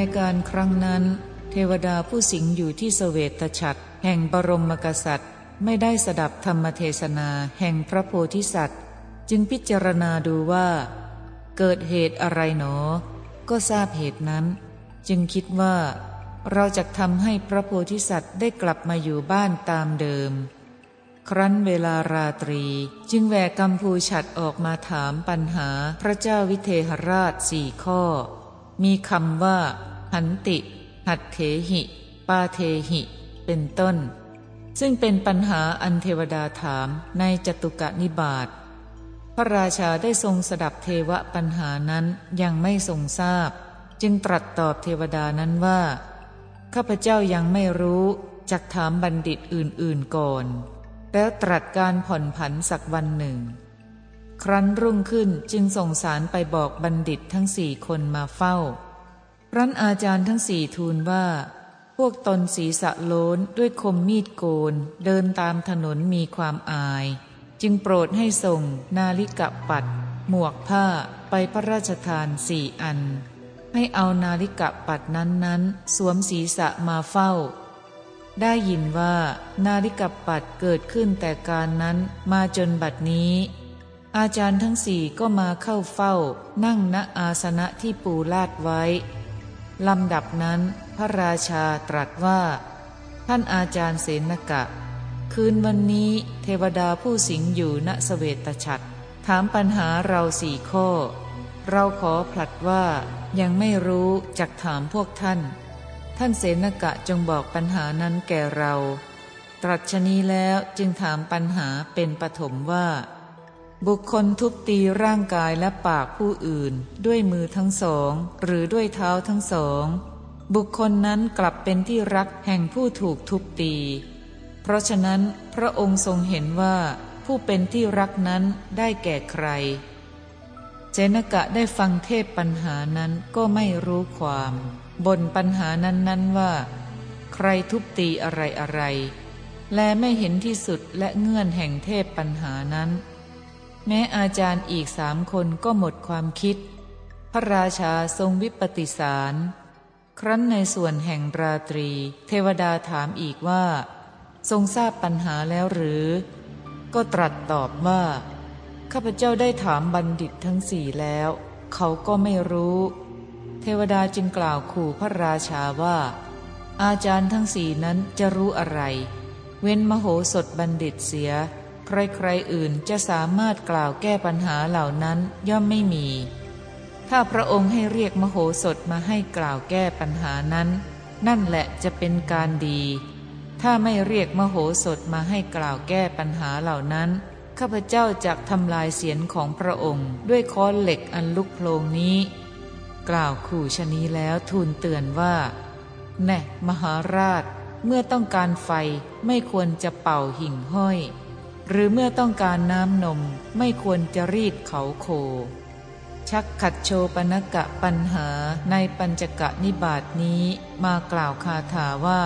ในการครั้งนั้น เทวดาผู้สิงอยู่ที่เสวตฉัตรแห่งบรมกษัตริย์ ไม่ได้สดับธรรมเทศนาแห่งพระโพธิสัตว์ จึงพิจารณาดูว่า เกิดเหตุอะไรหนอ ก็ทราบเหตุนั้น จึงคิดว่า เราจะทำให้พระโพธิสัตว์ได้กลับมาอยู่บ้านตามเดิม ครั้นเวลาราตรีจึงแหวกกัมพูฉัดออกมาถามปัญหาพระเจ้าวิเทหราชสี่ข้อมีคำว่า หันติ หัดเถหิ ปาเทหิ เป็นต้น ซึ่งเป็นปัญหาอันเทวดาถามในจตุกะนิบาตพระราชาได้ทรงสดับเทวปัญหานั้นยังไม่ทรงทราบ จึงตรัสตอบเทวดานั้นว่า ข้าพเจ้ายังไม่รู้จักถามบัณฑิตอื่นๆก่อน แล้วตรัสการผ่อนผันสักวันหนึ่ง ครั้นรุ่งขึ้นจึงส่งสารไปบอกบัณฑิตทั้งสี่คนมาเฝ้า รั้นอาจารย์ทั้งสี่ทูลว่า พวกตนศีสะโล้นด้วยคมมีดโกน เดินตามถนนมีความอาย จึงโปรดให้ส่ง นาลิกะปัด หมวกผ้าไปพระราชทานสี่อัน ให้เอานาฬิกะปัดนั้นๆสวมศีรษะมาเฝ้า ได้ยินว่า นาฬิกะปัดเกิดขึ้นแต่การนั้นมาจนบัดนี้อาจารย์ทั้งสี่ก็มาเข้าเฝ้า นั่งณอาสนะที่ปูลาดไว้ ลำดับนั้นพระราชาตรัสว่า ท่านอาจารย์เสนกะ คืนวันนี้เทวดาผู้สิงอยู่ณสเวตฉัตรถามปัญหาเราสี่ข้อ เราขอผลัดว่ายังไม่รู้จักถามพวกท่าน ท่านเสนกะจงบอกปัญหานั้นแก่เรา ตรัชนีแล้วจึงถามปัญหาเป็นปฐมว่า บุคคลทุบตีร่างกายและปากผู้อื่น ด้วยมือทั้งสอง หรือด้วยเท้าทั้งสอง บุคคลนั้นกลับเป็นที่รักแห่งผู้ถูกทุบตี เพราะฉะนั้นพระองค์ทรงเห็นว่า ผู้เป็นที่รักนั้นได้แก่ใคร เจนกะได้ฟังเทพปัญหานั้นก็ไม่รู้ความบนปัญหานั้นๆว่า ใครทุบตีอะไรอะไร และไม่เห็นที่สุดและเงื่อนแห่งเทพปัญหานั้น แม้อาจารย์อีกสามคนก็หมดความคิด พระราชาทรงวิปติสาร ครั้นในส่วนแห่งราตรี เทวดาถามอีกว่า ทรงทราบปัญหาแล้วหรือ ก็ตรัสตอบว่า ข้าพเจ้าได้ถามบัณฑิตทั้งสี่แล้ว เขาก็ไม่รู้ เทวดาจึงกล่าวขู่พระราชาว่า อาจารย์ทั้งสี่นั้นจะรู้อะไร เว้นมโหสถบัณฑิตเสีย ใครๆอื่นจะสามารถกล่าวแก้ปัญหาเหล่านั้นย่อมไม่มี ถ้าพระองค์ให้เรียกมโหสถมาให้กล่าวแก้ปัญหานั้น นั่นแหละจะเป็นการดี ถ้าไม่เรียกมโหสถมาให้กล่าวแก้ปัญหาเหล่านั้นข้าพเจ้าจะทำลายเสียงของพระองค์ ด้วยค้อนเหล็กอันลุกโพลงนี้ กล่าวขู่ชนีแล้วทูลเตือนว่า แน่ มหาราช เมื่อต้องการไฟไม่ควรจะเป่าหิ่งห้อย หรือเมื่อต้องการน้ำนมไม่ควรจะรีดเขาโค ชักขัดโชปนกะปัญหาในปัญจกะนิบาตนี้มากล่าวคาถาว่า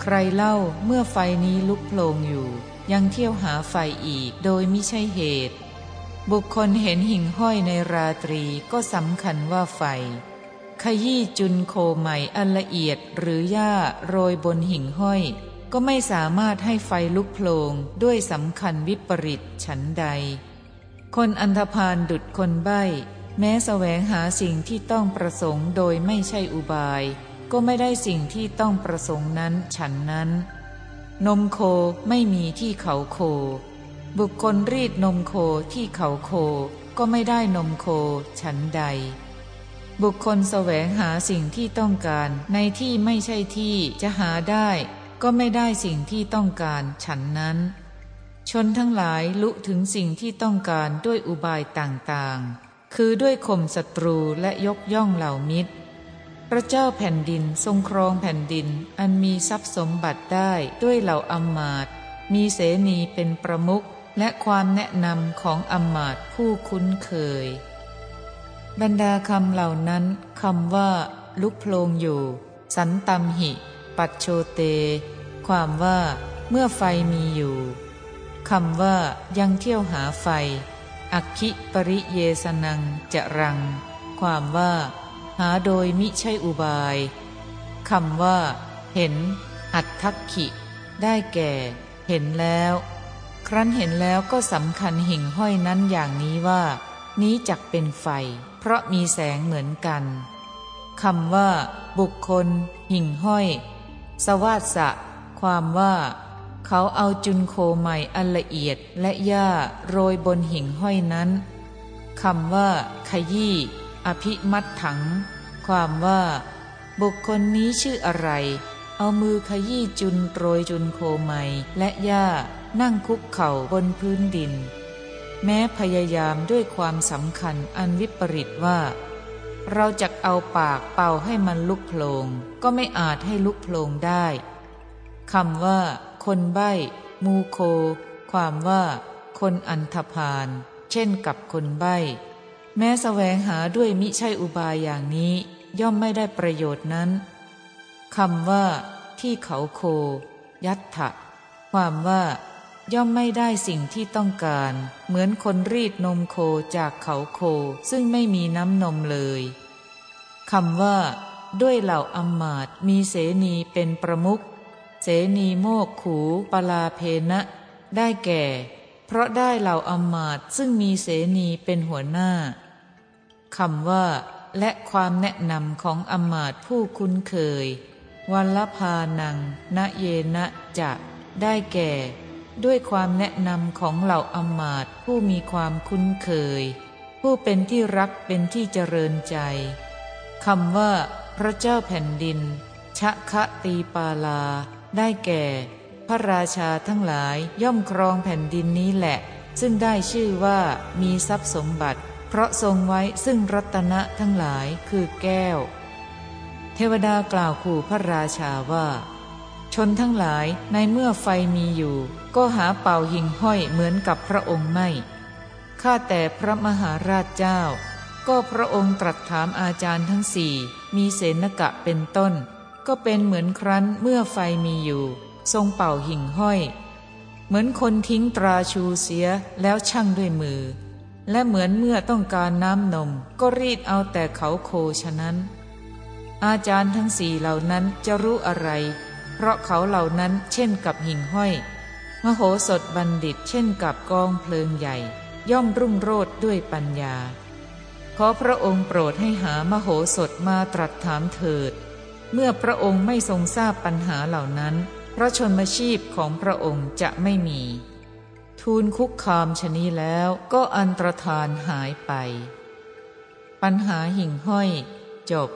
ใครเล่าเมื่อไฟนี้ลุกโพลงอยู่ ยังเที่ยวหาไฟอีกโดยไม่ใช่เหตุ บุคคลเห็นหิ่งห้อยในราตรีก็สำคัญว่าไฟ ขยี้จุนโคใหม่อันละเอียดหรือหญ้าโรยบนหิ่งห้อย ก็ไม่สามารถให้ไฟลุกโพลงด้วยสำคัญวิปริตฉันใด คนอันธพาลดุดคนใบ้ แม้แสวงหาสิ่งที่ต้องประสงค์โดยไม่ใช่อุบาย ก็ไม่ได้สิ่งที่ต้องประสงค์นั้นฉันนั้น นมโคไม่มีที่เขาโค บุคคลรีดนมโคที่เขาโค ก็ไม่ได้นมโคฉันใดบุคคลแสวงหาสิ่งที่ต้องการในที่ไม่ใช่ที่จะหาได้ ก็ไม่ได้สิ่งที่ต้องการฉันนั้น ชนทั้งหลายลุถึงสิ่งที่ต้องการด้วยอุบายต่างๆ คือด้วยข่มศัตรูและยกย่องเหล่ามิตร พระเจ้าแผ่นดินทรงครองแผ่นดินอันมีทรัพย์สมบัติได้ด้วยเหล่าอัมมาตมีเสนีเป็นประมุขและความแนะนำของอัมมาตผู้คุ้นเคย บรรดาคำเหล่านั้นคำว่า ลุกโพลงอยู่ สันตมหิ ปัจโชเต ความว่าเมื่อไฟมีอยู่คำว่ายังเที่ยวหาไฟ อักขิปริเยสนังจะรัง ความว่า หาโดยมิใช่อุบายคำว่า เห็น อัตทักขิ ได้แก่ เห็นแล้ว ครั้นเห็นแล้วก็สำคัญหิ่งห้อยนั้นอย่างนี้ว่า นี้จักเป็นไฟ เพราะมีแสงเหมือนกันคำว่า บุคคล หิ่งห้อย สวาสะ ความว่า เขาเอาจุนโคใหม่อันละเอียดและหญ้าโรยบนหิ่งห้อยนั้นคำว่า ขยี้อภิมัดถัง ความว่า บุคคลนี้ชื่ออะไร เอามือขยี้จุนโรยจุนโคใหม่และหญ้านั่งคุกเข่าบนพื้นดิน แม้พยายามด้วยความสำคัญอันวิปริตว่า เราจะเอาปากเป่าให้มันลุกโพลง ก็ไม่อาจให้ลุกโพลงได้คำว่า คนใบ้ มูโค ความว่า คนอันธพาล เช่นกับคนใบ้ แม้สแสวงหาด้วยมิใช่อุบายอย่างนี้ ย่อมไม่ได้ประโยชน์นั้นคำว่า ที่เขาโค ยัตถะความว่า ย่อมไม่ได้สิ่งที่ต้องการ เหมือนคนรีดนมโคจากเขาโคซึ่งไม่มีน้ำนมเลยคำว่า ด้วยเหล่าอมมาตมีเสนีเป็นประมุขเสนีโมกขูปลาเพนะได้แก่ เพราะได้เหล่าอมมาตซึ่งมีเสนีเป็นหัวหน้าคำว่า และความแนะนำของอมมาตผู้คุ้นเคย วัลพานังณเยนะจะ ได้แก่ ด้วยความแนะนำของเหล่าอมมาตผู้มีความคุ้นเคย ผู้เป็นที่รักเป็นที่เจริญใจคำว่า พระเจ้าแผ่นดิน ชะคะตีปาลา ได้แก่ พระราชาทั้งหลายย่อมครองแผ่นดินนี้แหละ ซึ่งได้ชื่อว่ามีทรัพย์สมบัติ เพราะทรงไว้ซึ่งรัตนะทั้งหลายคือแก้ว เทวดากล่าวขู่พระราชาว่า นทั้งหลายในเมื่อไฟมีอยู่ ก็หาเป่าหิ่งห้อยเหมือนกับพระองค์ไม่ ข้าแต่พระมหาราชเจ้า ก็พระองค์ตรัสถามอาจารย์ทั้งสี่มีเสนกะเป็นต้น ก็เป็นเหมือนครั้นเมื่อไฟมีอยู่ ทรงเป่าหิ่งห้อย เหมือนคนทิ้งตราชูเสียแล้วช่างด้วยมือ และเหมือนเมื่อต้องการน้ำนม ก็รีดเอาแต่เขาโคฉะนั้น อาจารย์ทั้งสี่เหล่านั้นจะรู้อะไร เพราะเขาเหล่านั้นเช่นกับหิ่งห้อย มโหสถบัณฑิตเช่นกับกองเพลิงใหญ่ ย่อมรุ่งโรดด้วยปัญญา ขอพระองค์โปรดให้หามโหสถมาตรัสถามเถิด เมื่อพระองค์ไม่ทรงทราบปัญหาเหล่านั้น พระชนมชีพของพระองค์จะไม่มี ทูลคุกคามชนีแล้วก็อันตรธานหายไป ปัญหาหิ่งห้อย จบ